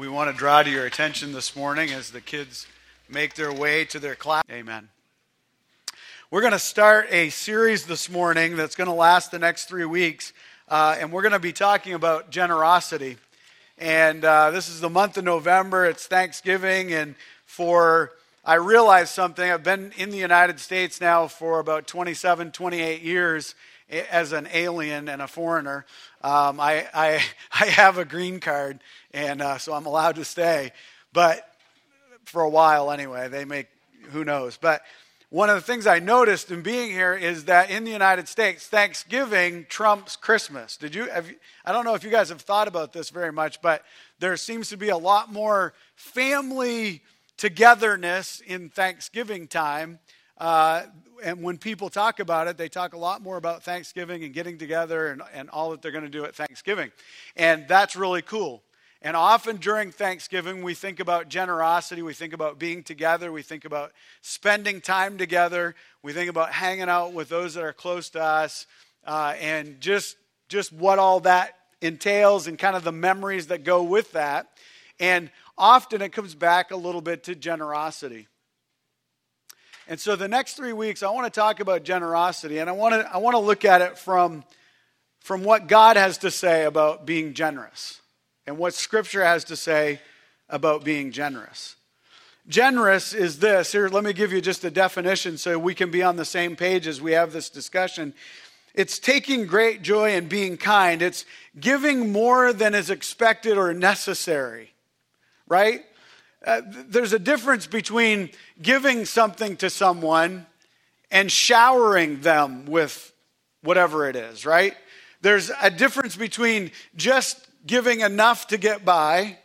we want to draw to your attention this morning as the kids make their way to their class. Amen. We're going to start a series this morning that's going to last the next three weeks, uh, and we're going to be talking about generosity. And uh, this is the month of November, it's Thanksgiving, and for I realized something. I've been in the United States now for about 27, 28 years as an alien and a foreigner. Um, I, I, I have a green card, and uh, so I'm allowed to stay. But for a while anyway, they make who knows. But one of the things I noticed in being here is that in the United States, Thanksgiving trumps Christmas. Did you, have, I don't know if you guys have thought about this very much, but there seems to be a lot more family togetherness in Thanksgiving time. Uh, and when people talk about it, they talk a lot more about Thanksgiving and getting together and, and all that they're going to do at Thanksgiving. And that's really cool. And often during Thanksgiving, we think about generosity, we think about being together, we think about spending time together, we think about hanging out with those that are close to us, uh, and just, just what all that entails and kind of the memories that go with that. And often it comes back a little bit to generosity. And so the next three weeks, I want to talk about generosity, and I want to, I want to look at it from, from what God has to say about being generous and what Scripture has to say about being generous. Generous is this. Here, let me give you just a definition so we can be on the same page as we have this discussion. It's taking great joy in being kind, it's giving more than is expected or necessary, right? Uh, there's a difference between giving something to someone and showering them with whatever it is, right? There's a difference between just giving enough to get by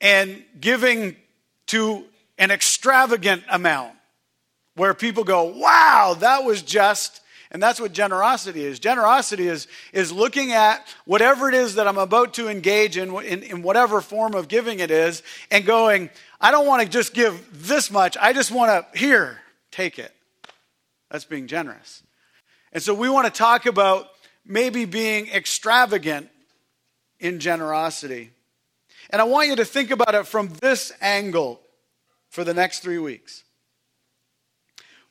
and giving to an extravagant amount where people go, wow, that was just and that's what generosity is. Generosity is, is looking at whatever it is that I'm about to engage in, in, in whatever form of giving it is, and going, I don't want to just give this much. I just want to, here, take it. That's being generous. And so we want to talk about maybe being extravagant in generosity. And I want you to think about it from this angle for the next three weeks.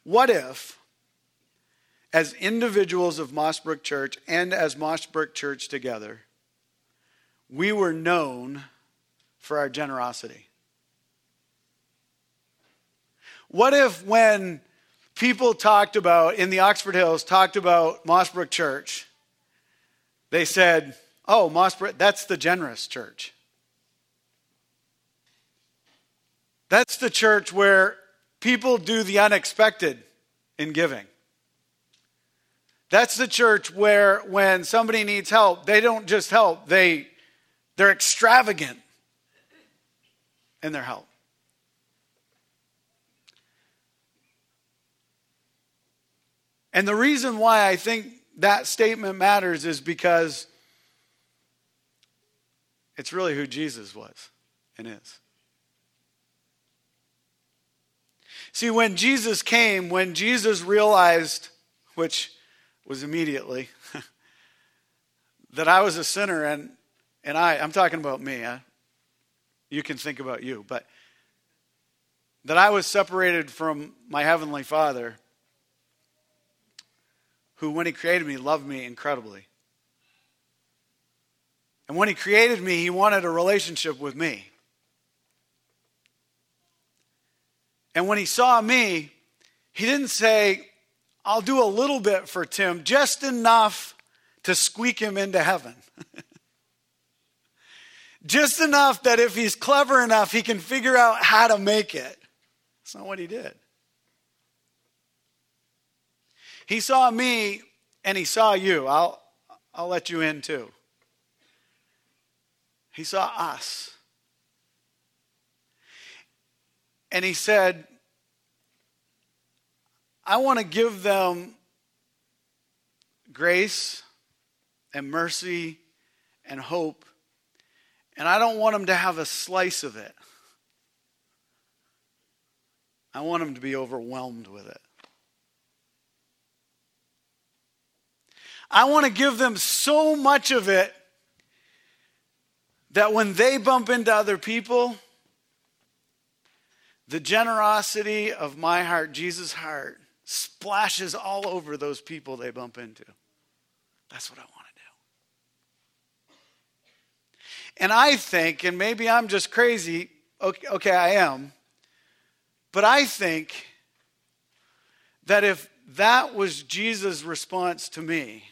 What if as individuals of Mossbrook Church and as Mossbrook Church together, we were known for our generosity. What if when people talked about, in the Oxford Hills, talked about Mossbrook Church, they said, oh, Mossbrook, that's the generous church. That's the church where people do the unexpected in giving. That's the church where when somebody needs help, they don't just help, they, they're extravagant in their help. And the reason why I think that statement matters is because it's really who Jesus was and is. See, when Jesus came, when Jesus realized, which was immediately that I was a sinner and and I I'm talking about me. You can think about you, but that I was separated from my heavenly Father who when he created me loved me incredibly. And when he created me, he wanted a relationship with me. And when he saw me, he didn't say, I'll do a little bit for Tim, just enough to squeak him into heaven. just enough that if he's clever enough, he can figure out how to make it. That's not what he did. He saw me and he saw you. I'll, I'll let you in too. He saw us. And he said, I want to give them grace and mercy and hope, and I don't want them to have a slice of it. I want them to be overwhelmed with it. I want to give them so much of it that when they bump into other people, the generosity of my heart, Jesus' heart, splashes all over those people they bump into. That's what I want to do. And I think, and maybe I'm just crazy, okay, okay I am, but I think that if that was Jesus' response to me,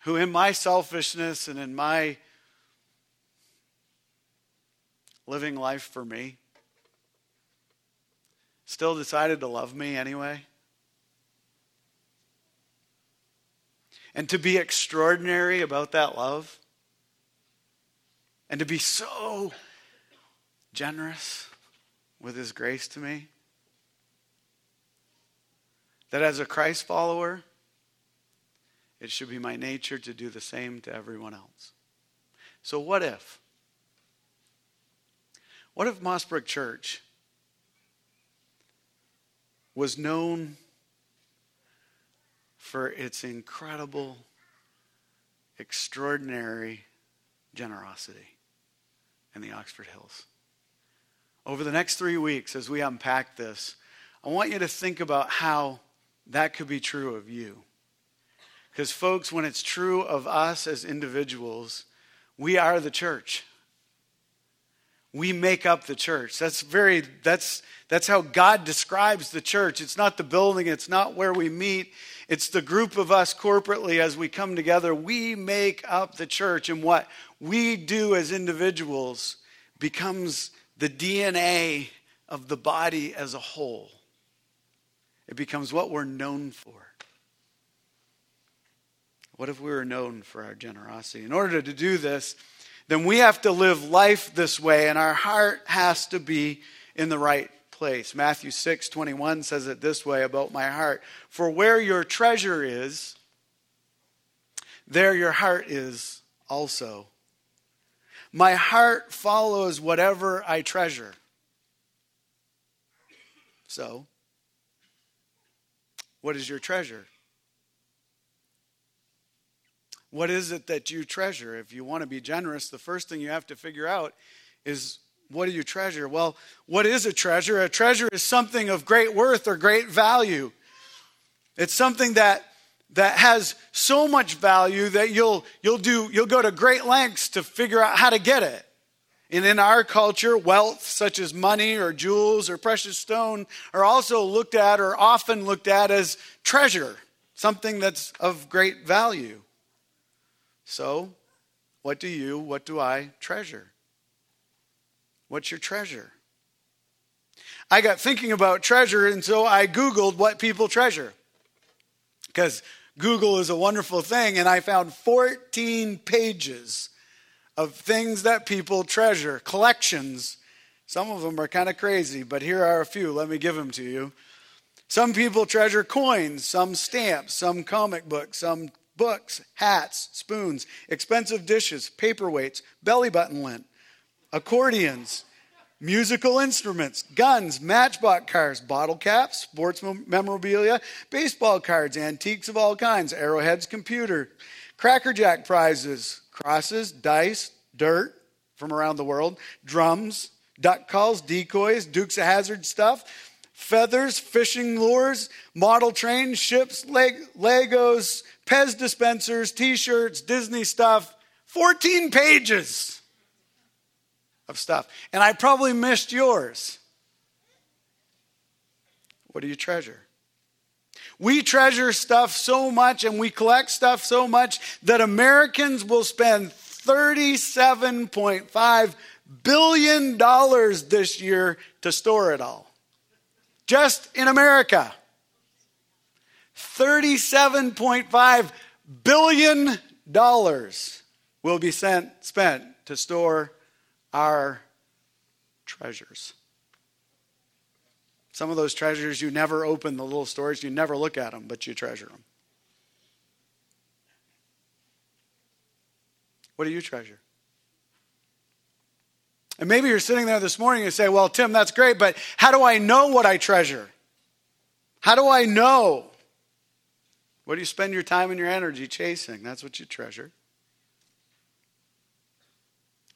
who in my selfishness and in my living life for me still decided to love me anyway? And to be extraordinary about that love? And to be so generous with his grace to me? That as a Christ follower, it should be my nature to do the same to everyone else. So, what if? What if Mossbrook Church was known for its incredible, extraordinary generosity in the Oxford Hills? Over the next three weeks, as we unpack this, I want you to think about how that could be true of you. Because, folks, when it's true of us as individuals, we are the church. We make up the church. That's very that's that's how God describes the church. It's not the building, it's not where we meet. It's the group of us corporately as we come together. We make up the church and what we do as individuals becomes the DNA of the body as a whole. It becomes what we're known for. What if we were known for our generosity? In order to do this, then we have to live life this way, and our heart has to be in the right place. Matthew 6 21 says it this way about my heart For where your treasure is, there your heart is also. My heart follows whatever I treasure. So, what is your treasure? What is it that you treasure? If you want to be generous, the first thing you have to figure out is what do you treasure? Well, what is a treasure? A treasure is something of great worth or great value. It's something that that has so much value that you'll you'll do you'll go to great lengths to figure out how to get it. And in our culture, wealth such as money or jewels or precious stone are also looked at or often looked at as treasure, something that's of great value. So, what do you, what do I treasure? What's your treasure? I got thinking about treasure, and so I Googled what people treasure. Because Google is a wonderful thing, and I found 14 pages of things that people treasure, collections. Some of them are kind of crazy, but here are a few. Let me give them to you. Some people treasure coins, some stamps, some comic books, some books, hats, spoons, expensive dishes, paperweights, belly button lint, accordions, musical instruments, guns, matchbox cars, bottle caps, sports memorabilia, baseball cards, antiques of all kinds, arrowheads, computer, crackerjack prizes, crosses, dice, dirt from around the world, drums, duck calls, decoys, Dukes of Hazzard stuff, feathers, fishing lures, model trains, ships, leg- Legos, Pez dispensers, t shirts, Disney stuff, 14 pages of stuff. And I probably missed yours. What do you treasure? We treasure stuff so much and we collect stuff so much that Americans will spend $37.5 billion this year to store it all. Just in America. $37.5 billion will be sent, spent to store our treasures. Some of those treasures you never open the little storage, you never look at them, but you treasure them. What do you treasure? And maybe you're sitting there this morning and say, Well, Tim, that's great, but how do I know what I treasure? How do I know? What do you spend your time and your energy chasing? That's what you treasure.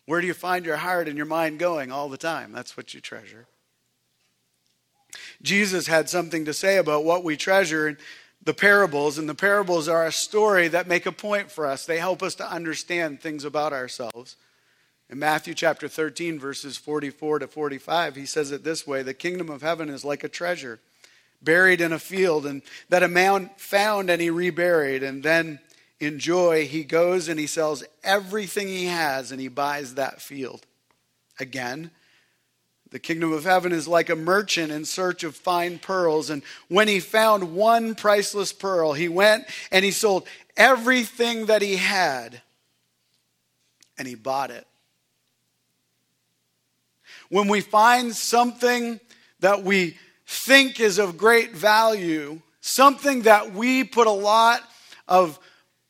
Where do you find your heart and your mind going all the time? That's what you treasure. Jesus had something to say about what we treasure in the parables, and the parables are a story that make a point for us. They help us to understand things about ourselves. In Matthew chapter 13, verses 44 to 45, he says it this way The kingdom of heaven is like a treasure buried in a field, and that a man found and he reburied. And then in joy, he goes and he sells everything he has and he buys that field. Again, the kingdom of heaven is like a merchant in search of fine pearls. And when he found one priceless pearl, he went and he sold everything that he had and he bought it. When we find something that we think is of great value, something that we put a lot of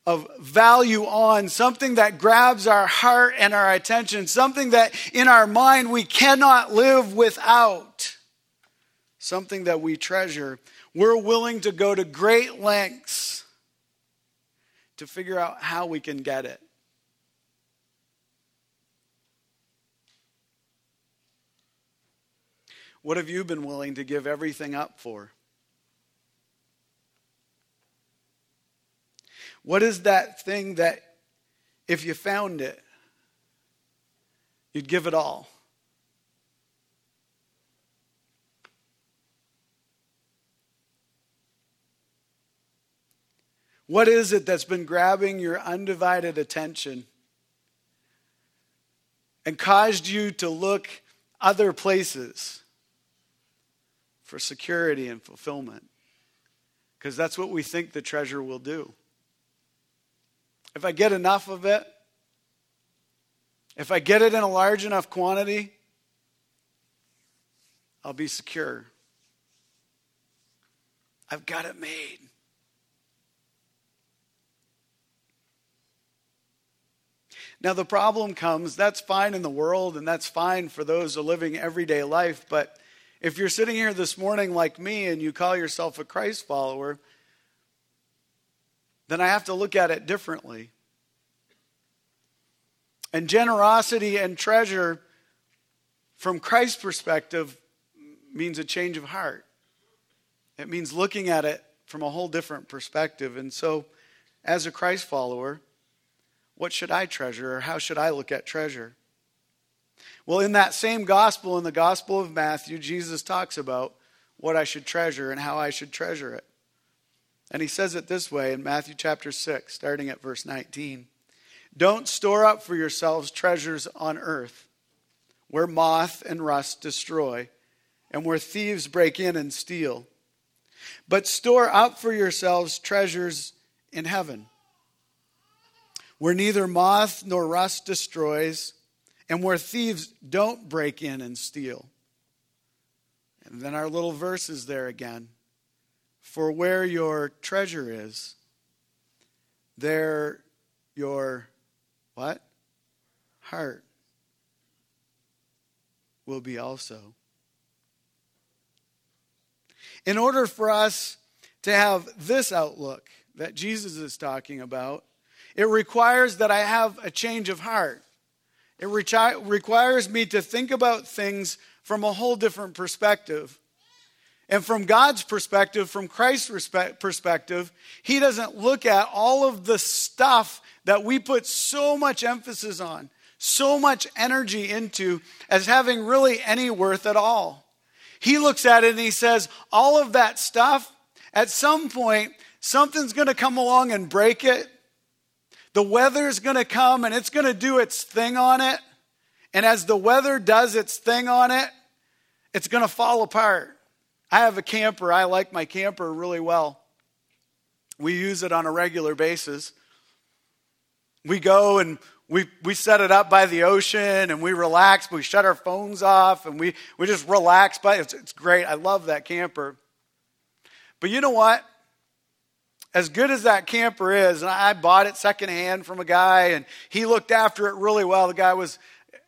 of value on, something that grabs our heart and our attention, something that in our mind we cannot live without, something that we treasure. We're willing to go to great lengths to figure out how we can get it. What have you been willing to give everything up for? What is that thing that if you found it, you'd give it all? What is it that's been grabbing your undivided attention and caused you to look other places for security and fulfillment? Because that's what we think the treasure will do. If I get enough of it, if I get it in a large enough quantity, I'll be secure. I've got it made. Now, the problem comes that's fine in the world and that's fine for those who are living everyday life, but if you're sitting here this morning like me and you call yourself a Christ follower, then I have to look at it differently. And generosity and treasure, from Christ's perspective, means a change of heart. It means looking at it from a whole different perspective. And so, as a Christ follower, what should I treasure or how should I look at treasure? Well, in that same gospel, in the Gospel of Matthew, Jesus talks about what I should treasure and how I should treasure it. And he says it this way in Matthew chapter 6, starting at verse 19 Don't store up for yourselves treasures on earth, where moth and rust destroy, and where thieves break in and steal. But store up for yourselves treasures in heaven, where neither moth nor rust destroys, and where thieves don't break in and steal. And then our little verse is there again. For where your treasure is, there your what? Heart will be also. In order for us to have this outlook that Jesus is talking about, it requires that I have a change of heart. It requires me to think about things from a whole different perspective. And from God's perspective, from Christ's perspective, He doesn't look at all of the stuff that we put so much emphasis on, so much energy into, as having really any worth at all. He looks at it and He says, all of that stuff, at some point, something's going to come along and break it. The weather's going to come and it's going to do its thing on it. And as the weather does its thing on it, it's going to fall apart. I have a camper. I like my camper really well. We use it on a regular basis. We go and we, we set it up by the ocean and we relax. We shut our phones off and we, we just relax. But it's, it's great. I love that camper. But you know what? As good as that camper is, and I bought it secondhand from a guy and he looked after it really well. The guy was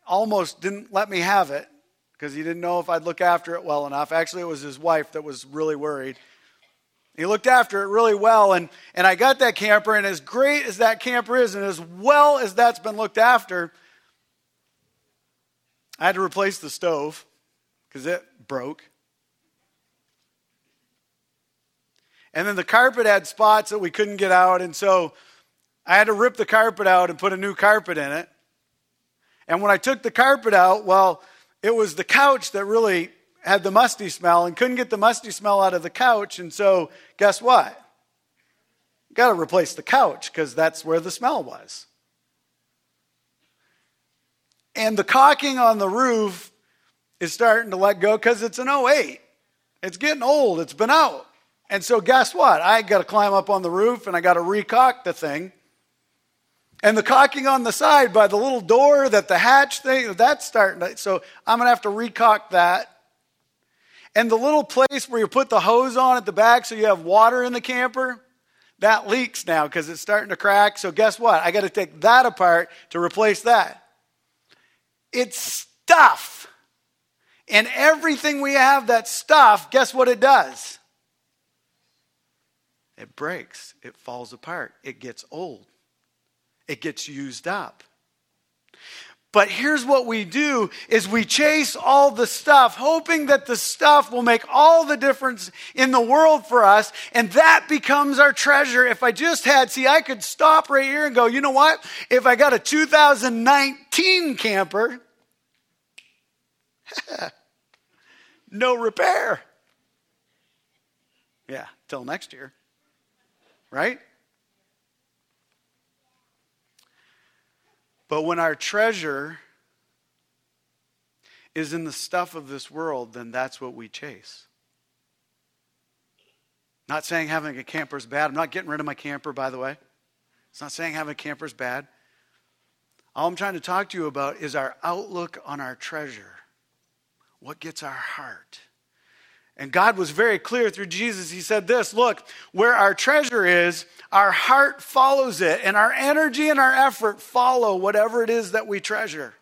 almost didn't let me have it because he didn't know if I'd look after it well enough. Actually, it was his wife that was really worried. He looked after it really well. And, and I got that camper, and as great as that camper is, and as well as that's been looked after, I had to replace the stove because it broke. And then the carpet had spots that we couldn't get out, and so I had to rip the carpet out and put a new carpet in it. And when I took the carpet out, well, it was the couch that really had the musty smell and couldn't get the musty smell out of the couch. And so, guess what? Got to replace the couch because that's where the smell was. And the caulking on the roof is starting to let go because it's an 08. It's getting old, it's been out. And so, guess what? I got to climb up on the roof and I got to recaulk the thing. And the caulking on the side by the little door that the hatch thing, that's starting to, so I'm going to have to recaulk that. And the little place where you put the hose on at the back so you have water in the camper, that leaks now because it's starting to crack. So guess what? I got to take that apart to replace that. It's stuff. And everything we have that stuff, guess what it does? It breaks, it falls apart, it gets old, it gets used up. But here's what we do is we chase all the stuff hoping that the stuff will make all the difference in the world for us and that becomes our treasure. If I just had see I could stop right here and go, "You know what? If I got a 2019 camper, no repair." Yeah, till next year. Right? But when our treasure is in the stuff of this world, then that's what we chase. Not saying having a camper is bad. I'm not getting rid of my camper, by the way. It's not saying having a camper is bad. All I'm trying to talk to you about is our outlook on our treasure. What gets our heart? And God was very clear through Jesus. He said this Look, where our treasure is, our heart follows it, and our energy and our effort follow whatever it is that we treasure.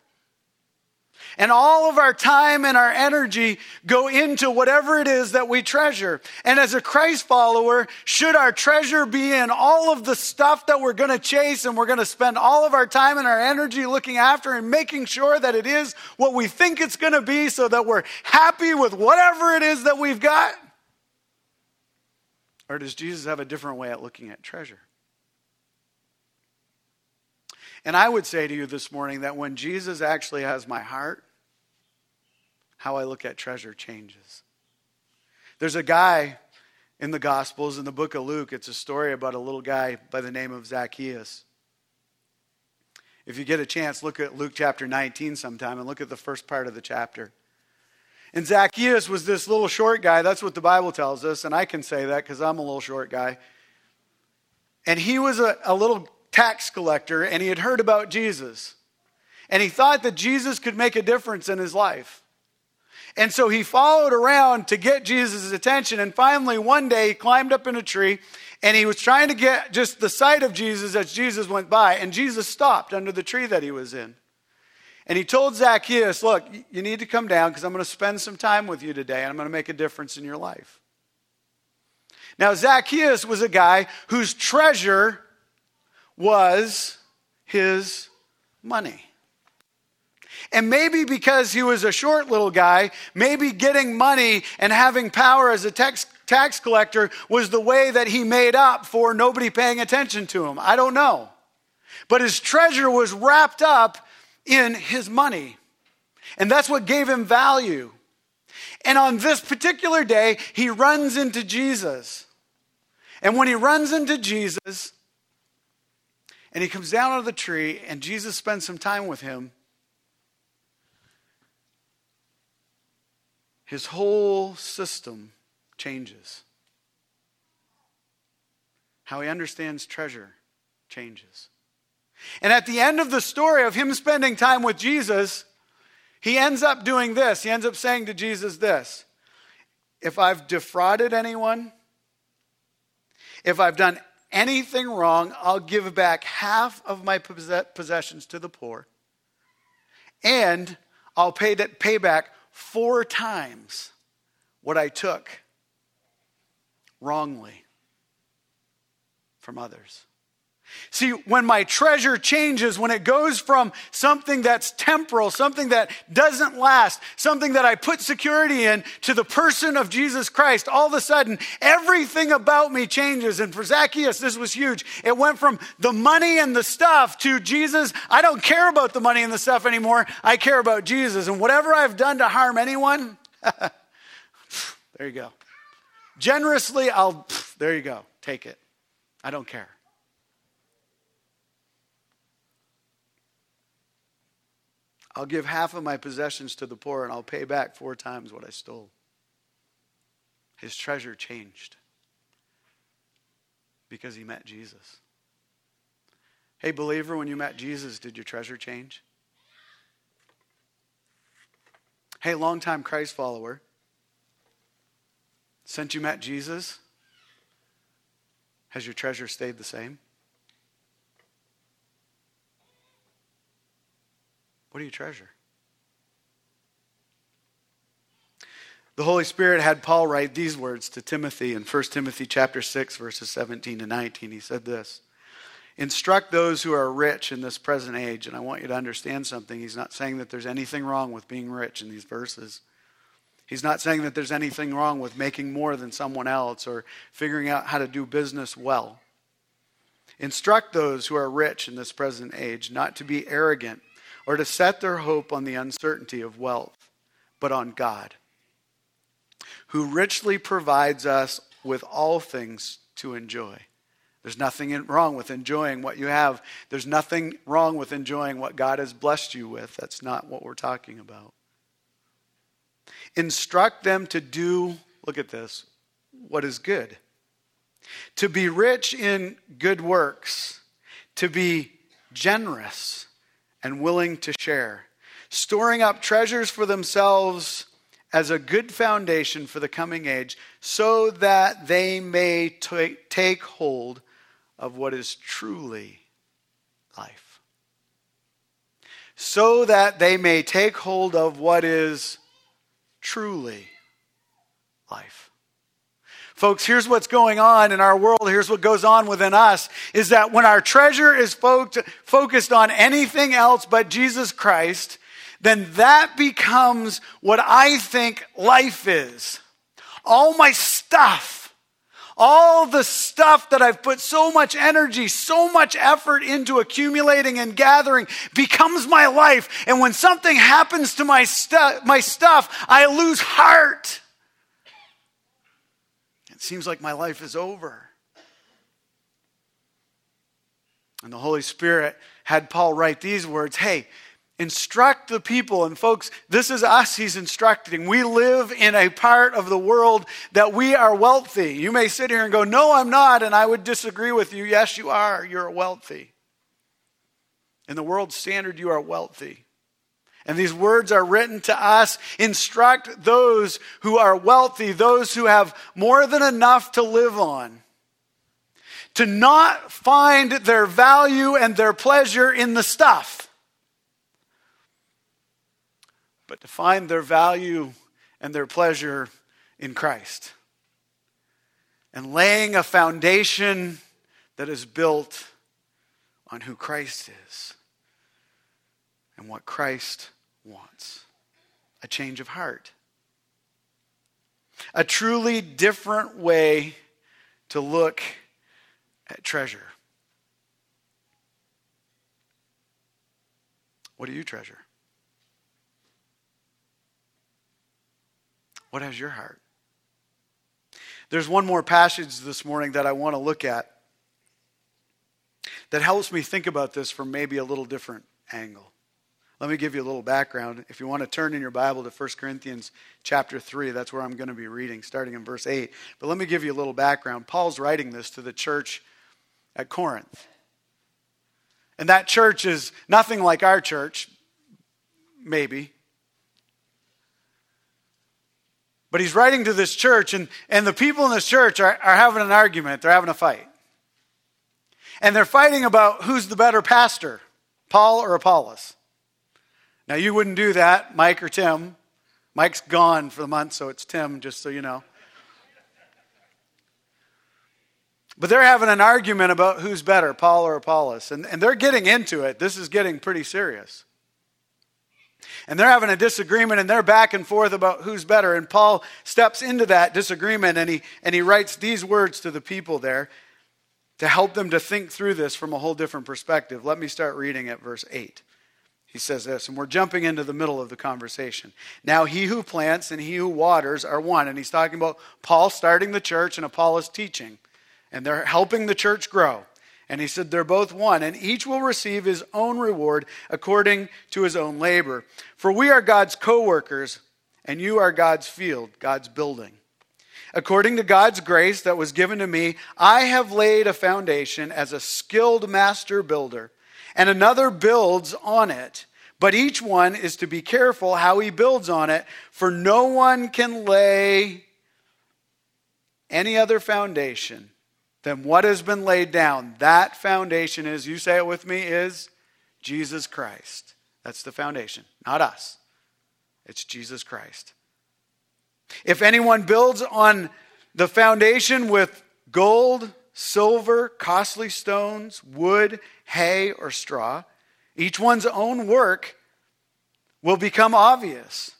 And all of our time and our energy go into whatever it is that we treasure. And as a Christ follower, should our treasure be in all of the stuff that we're going to chase and we're going to spend all of our time and our energy looking after and making sure that it is what we think it's going to be so that we're happy with whatever it is that we've got? Or does Jesus have a different way at looking at treasure? And I would say to you this morning that when Jesus actually has my heart, how I look at treasure changes. There's a guy in the Gospels, in the book of Luke, it's a story about a little guy by the name of Zacchaeus. If you get a chance, look at Luke chapter 19 sometime and look at the first part of the chapter. And Zacchaeus was this little short guy. That's what the Bible tells us. And I can say that because I'm a little short guy. And he was a, a little tax collector and he had heard about Jesus. And he thought that Jesus could make a difference in his life. And so he followed around to get Jesus' attention. And finally, one day, he climbed up in a tree and he was trying to get just the sight of Jesus as Jesus went by. And Jesus stopped under the tree that he was in. And he told Zacchaeus, Look, you need to come down because I'm going to spend some time with you today and I'm going to make a difference in your life. Now, Zacchaeus was a guy whose treasure was his money. And maybe because he was a short little guy, maybe getting money and having power as a tax, tax collector was the way that he made up for nobody paying attention to him. I don't know. But his treasure was wrapped up in his money. And that's what gave him value. And on this particular day, he runs into Jesus. And when he runs into Jesus, and he comes down out of the tree, and Jesus spends some time with him, his whole system changes. How he understands treasure changes. And at the end of the story of him spending time with Jesus, he ends up doing this. He ends up saying to Jesus this If I've defrauded anyone, if I've done anything wrong, I'll give back half of my possessions to the poor, and I'll pay, pay back four times what I took wrongly from others. See, when my treasure changes, when it goes from something that's temporal, something that doesn't last, something that I put security in, to the person of Jesus Christ, all of a sudden, everything about me changes. And for Zacchaeus, this was huge. It went from the money and the stuff to Jesus. I don't care about the money and the stuff anymore. I care about Jesus. And whatever I've done to harm anyone, there you go. Generously, I'll, there you go. Take it. I don't care. I'll give half of my possessions to the poor and I'll pay back four times what I stole. His treasure changed because he met Jesus. Hey, believer, when you met Jesus, did your treasure change? Hey, longtime Christ follower, since you met Jesus, has your treasure stayed the same? What do you treasure? The Holy Spirit had Paul write these words to Timothy in 1 Timothy chapter 6 verses 17 to 19. He said this: Instruct those who are rich in this present age, and I want you to understand something. He's not saying that there's anything wrong with being rich in these verses. He's not saying that there's anything wrong with making more than someone else or figuring out how to do business well. Instruct those who are rich in this present age not to be arrogant or to set their hope on the uncertainty of wealth, but on God, who richly provides us with all things to enjoy. There's nothing wrong with enjoying what you have. There's nothing wrong with enjoying what God has blessed you with. That's not what we're talking about. Instruct them to do, look at this, what is good. To be rich in good works, to be generous and willing to share, storing up treasures for themselves as a good foundation for the coming age, so that they may t- take hold of what is truly life. So that they may take hold of what is truly life. Folks, here's what's going on in our world. Here's what goes on within us is that when our treasure is focused on anything else but Jesus Christ, then that becomes what I think life is. All my stuff, all the stuff that I've put so much energy, so much effort into accumulating and gathering becomes my life. And when something happens to my, my stuff, I lose heart seems like my life is over. And the Holy Spirit had Paul write these words Hey, instruct the people. And folks, this is us he's instructing. We live in a part of the world that we are wealthy. You may sit here and go, No, I'm not. And I would disagree with you. Yes, you are. You're wealthy. In the world standard, you are wealthy. And these words are written to us. Instruct those who are wealthy, those who have more than enough to live on, to not find their value and their pleasure in the stuff, but to find their value and their pleasure in Christ. And laying a foundation that is built on who Christ is and what Christ wants a change of heart, a truly different way to look at treasure. What do you treasure? What has your heart? There's one more passage this morning that I want to look at that helps me think about this from maybe a little different angle. Let me give you a little background. If you want to turn in your Bible to 1 Corinthians chapter 3, that's where I'm going to be reading, starting in verse 8. But let me give you a little background. Paul's writing this to the church at Corinth. And that church is nothing like our church, maybe. But he's writing to this church, and, and the people in this church are, are having an argument. They're having a fight. And they're fighting about who's the better pastor, Paul or Apollos. Now, you wouldn't do that, Mike or Tim. Mike's gone for the month, so it's Tim, just so you know. But they're having an argument about who's better, Paul or Apollos. And, and they're getting into it. This is getting pretty serious. And they're having a disagreement and they're back and forth about who's better. And Paul steps into that disagreement and he, and he writes these words to the people there to help them to think through this from a whole different perspective. Let me start reading at verse 8. He says this, and we're jumping into the middle of the conversation. Now, he who plants and he who waters are one. And he's talking about Paul starting the church and Apollos teaching and they're helping the church grow. And he said, They're both one, and each will receive his own reward according to his own labor. For we are God's co workers, and you are God's field, God's building. According to God's grace that was given to me, I have laid a foundation as a skilled master builder, and another builds on it. But each one is to be careful how he builds on it, for no one can lay any other foundation than what has been laid down, that foundation is, you say it with me, is Jesus Christ. That's the foundation, not us. It's Jesus Christ. If anyone builds on the foundation with gold, silver, costly stones, wood, hay, or straw, each one's own work will become obvious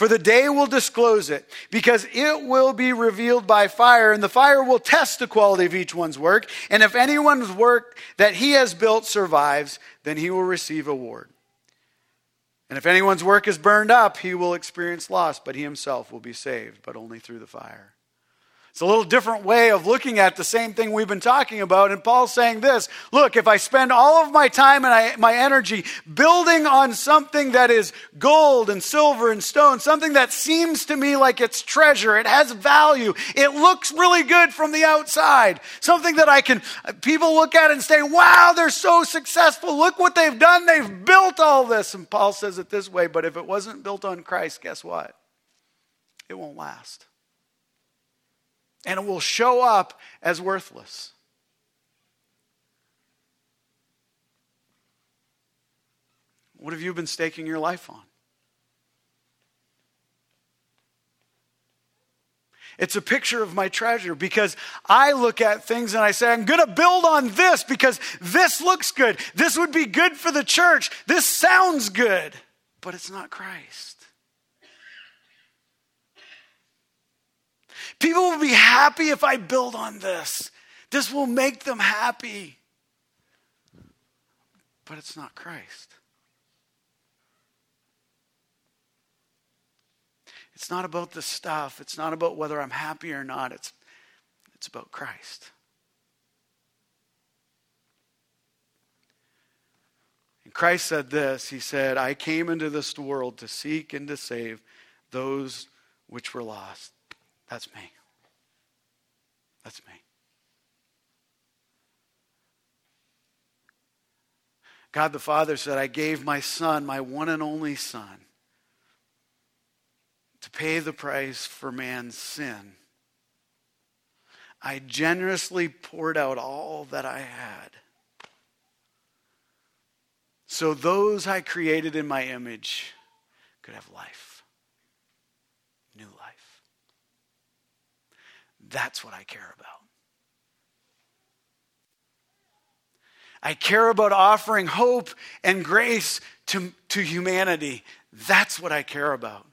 for the day will disclose it, because it will be revealed by fire, and the fire will test the quality of each one's work. And if anyone's work that he has built survives, then he will receive a reward. And if anyone's work is burned up, he will experience loss, but he himself will be saved, but only through the fire. It's a little different way of looking at the same thing we've been talking about. And Paul's saying this look, if I spend all of my time and I, my energy building on something that is gold and silver and stone, something that seems to me like it's treasure, it has value, it looks really good from the outside, something that I can, people look at and say, wow, they're so successful. Look what they've done. They've built all this. And Paul says it this way, but if it wasn't built on Christ, guess what? It won't last and it will show up as worthless. What have you been staking your life on? It's a picture of my treasure because I look at things and I say, I'm going to build on this because this looks good. This would be good for the church. This sounds good, but it's not Christ. People will be happy if I build on this. This will make them happy. But it's not Christ. It's not about the stuff. It's not about whether I'm happy or not. It's, it's about Christ. And Christ said this He said, I came into this world to seek and to save those which were lost. That's me. That's me. God the Father said, I gave my Son, my one and only Son, to pay the price for man's sin. I generously poured out all that I had. So those I created in my image could have life, new life. That's what I care about. I care about offering hope and grace to, to humanity. That's what I care about.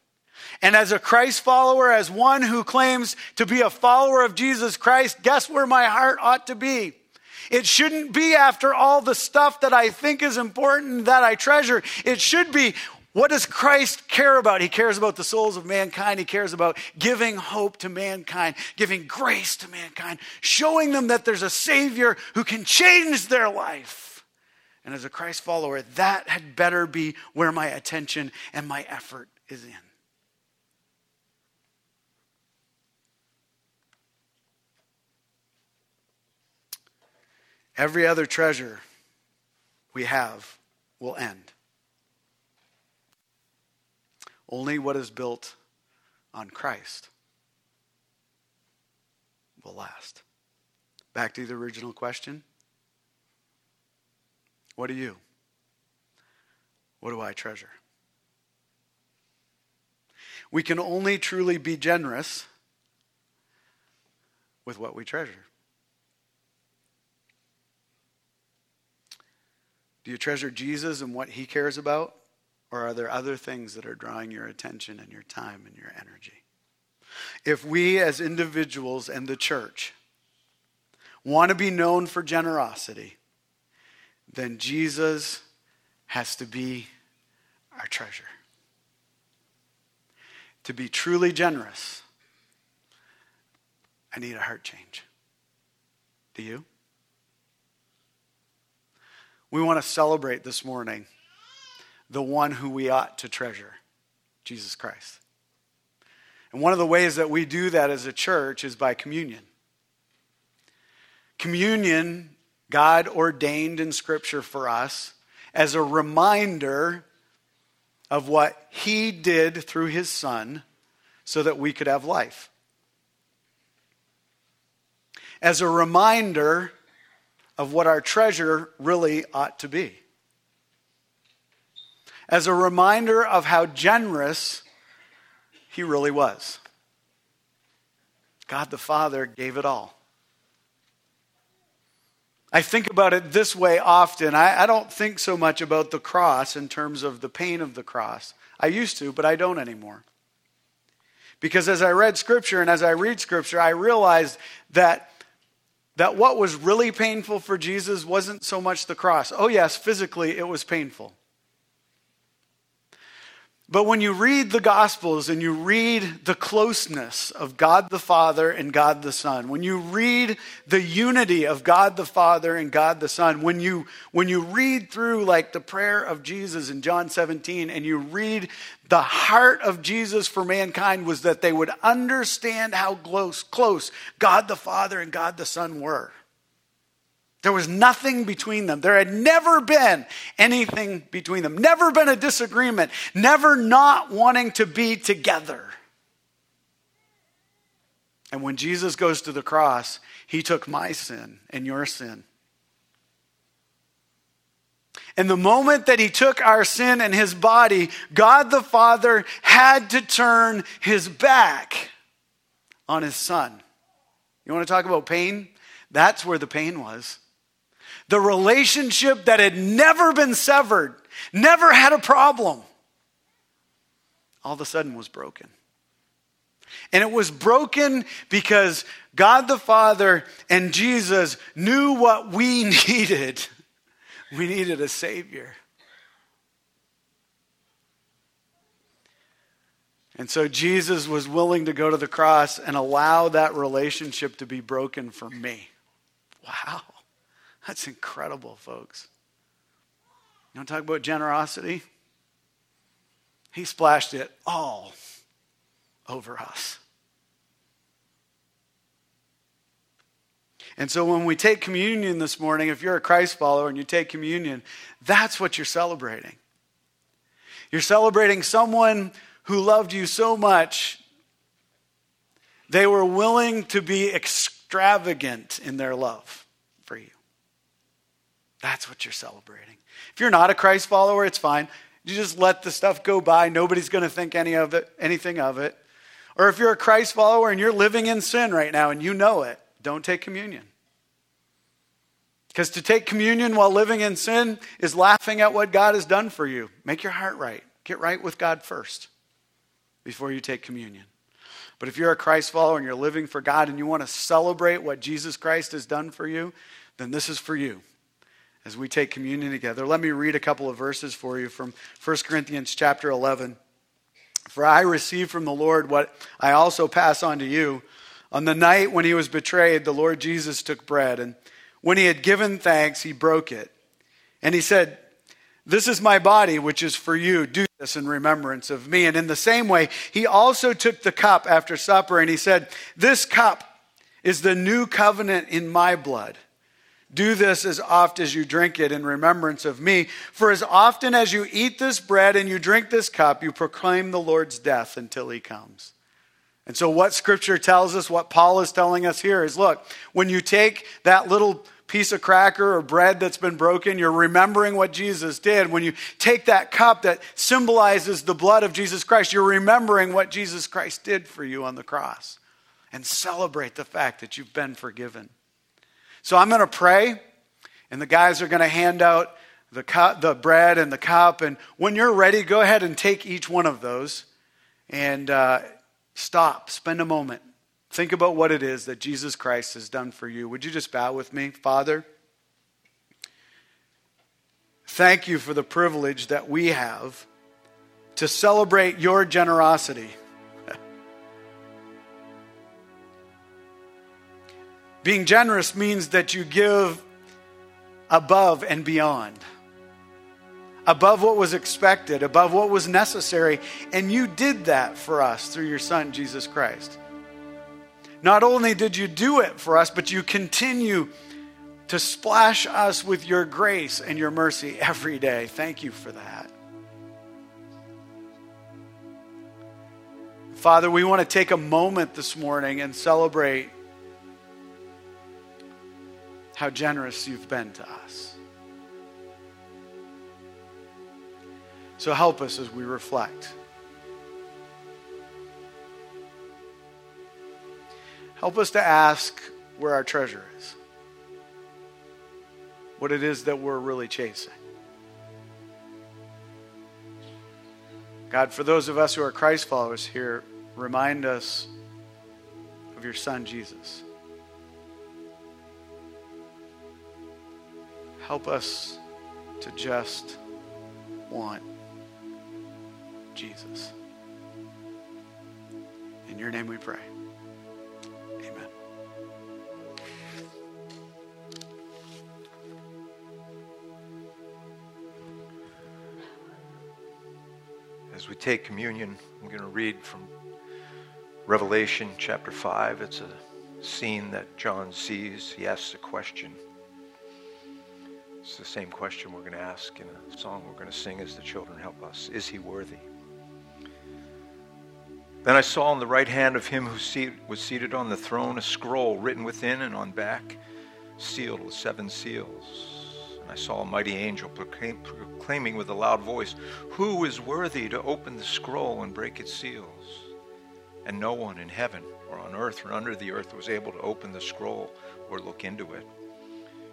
And as a Christ follower, as one who claims to be a follower of Jesus Christ, guess where my heart ought to be? It shouldn't be after all the stuff that I think is important that I treasure. It should be what does Christ care about? He cares about the souls of mankind. He cares about giving hope to mankind, giving grace to mankind, showing them that there's a Savior who can change their life. And as a Christ follower, that had better be where my attention and my effort is in. Every other treasure we have will end. Only what is built on Christ will last. Back to the original question What do you? What do I treasure? We can only truly be generous with what we treasure. Do you treasure Jesus and what he cares about? Or are there other things that are drawing your attention and your time and your energy? If we as individuals and the church want to be known for generosity, then Jesus has to be our treasure. To be truly generous, I need a heart change. Do you? We want to celebrate this morning the one who we ought to treasure, Jesus Christ. And one of the ways that we do that as a church is by communion. Communion, God ordained in Scripture for us as a reminder of what He did through His Son so that we could have life. As a reminder of what our treasure really ought to be. As a reminder of how generous he really was. God the Father gave it all. I think about it this way often. I, I, don't think so much about the cross in terms of the pain of the cross. I used to, but I don't anymore. Because as I read Scripture and as I read Scripture, I realized that that what was really painful for Jesus wasn't so much the cross. Oh, yes, physically it was painful. But when you read the Gospels and you read the closeness of God the Father and God the Son, when you read the unity of God the Father and God the Son, when you, when you read through like the prayer of Jesus in John 17 and you read the heart of Jesus for mankind was that they would understand how close, close God the Father and God the Son were. There was nothing between them. There had never been anything between them, never been a disagreement, never not wanting to be together. And when Jesus goes to the cross, he took my sin and your sin. And the moment that he took our sin and his body, God the Father had to turn his back on his son. You want to talk about pain? That's where the pain was. The relationship that had never been severed, never had a problem, all of a sudden was broken. And it was broken because God the Father and Jesus knew what we needed. We needed a Savior. And so Jesus was willing to go to the cross and allow that relationship to be broken for me. Wow. That's incredible, folks. You want to talk about generosity? He splashed it all over us. And so when we take communion this morning, if you're a Christ follower and you take communion, that's what you're celebrating. You're celebrating someone who loved you so much, they were willing to be extravagant in their love for you. That's what you're celebrating. If you're not a Christ follower, it's fine. You just let the stuff go by. Nobody's going to think any of it, anything of it. Or if you're a Christ follower and you're living in sin right now and you know it, don't take communion. Because to take communion while living in sin is laughing at what God has done for you. Make your heart right. Get right with God first before you take communion. But if you're a Christ follower and you're living for God and you want to celebrate what Jesus Christ has done for you, then this is for you as we take communion together. Let me read a couple of verses for you from 1 Corinthians chapter 11. For I received from the Lord what I also pass on to you. On the night when he was betrayed, the Lord Jesus took bread, and when he had given thanks, he broke it. And he said, This is my body, which is for you. Do this in remembrance of me. And in the same way, he also took the cup after supper, and he said, This cup is the new covenant in my blood. Do this as oft as you drink it in remembrance of me. For as often as you eat this bread and you drink this cup, you proclaim the Lord's death until he comes. And so, what scripture tells us, what Paul is telling us here is look, when you take that little piece of cracker or bread that's been broken, you're remembering what Jesus did. When you take that cup that symbolizes the blood of Jesus Christ, you're remembering what Jesus Christ did for you on the cross. And celebrate the fact that you've been forgiven. So I'm going to pray, and the guys are going to hand out the, cup, the bread and the cup. And when you're ready, go ahead and take each one of those and uh, stop, spend a moment. Think about what it is that Jesus Christ has done for you. Would you just bow with me? Father, thank you for the privilege that we have to celebrate your generosity. Being generous means that you give above and beyond, above what was expected, above what was necessary. And you did that for us through your Son, Jesus Christ. Not only did you do it for us, but you continue to splash us with your grace and your mercy every day. Thank you for that. Father, we want to take a moment this morning and celebrate how generous you've been to us. So help us as we reflect. Help us to ask where our treasure is, what it is that we're really chasing. God, for those of us who are Christ followers here, remind us of your Son, Jesus. Help us to just want Jesus. In your name we pray. Amen. As we take communion, I'm going to read from Revelation chapter 5. It's a scene that John sees. He asks a question. It's the same question we're going to ask in a song we're going to sing as the children help us. Is he worthy? Then I saw on the right hand of him who was seated on the throne a scroll written within and on back, sealed with seven seals. And I saw a mighty angel proclaim, proclaiming with a loud voice, Who is worthy to open the scroll and break its seals? And no one in heaven or on earth or under the earth was able to open the scroll or look into it.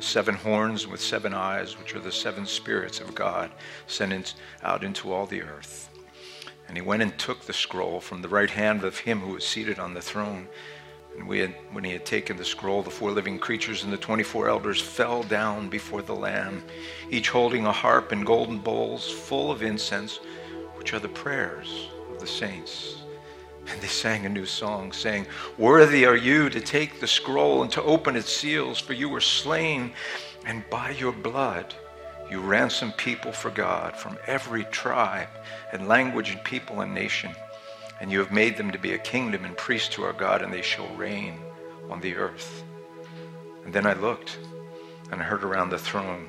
Seven horns with seven eyes, which are the seven spirits of God sent out into all the earth. And he went and took the scroll from the right hand of him who was seated on the throne. And had, when he had taken the scroll, the four living creatures and the 24 elders fell down before the Lamb, each holding a harp and golden bowls full of incense, which are the prayers of the saints. And they sang a new song, saying, Worthy are you to take the scroll and to open its seals, for you were slain, and by your blood you ransomed people for God from every tribe and language and people and nation. And you have made them to be a kingdom and priests to our God, and they shall reign on the earth. And then I looked, and I heard around the throne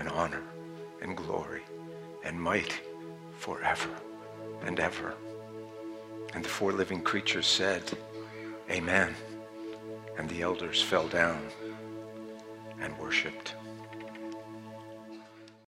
and honor and glory and might forever and ever. And the four living creatures said, Amen. And the elders fell down and worshiped.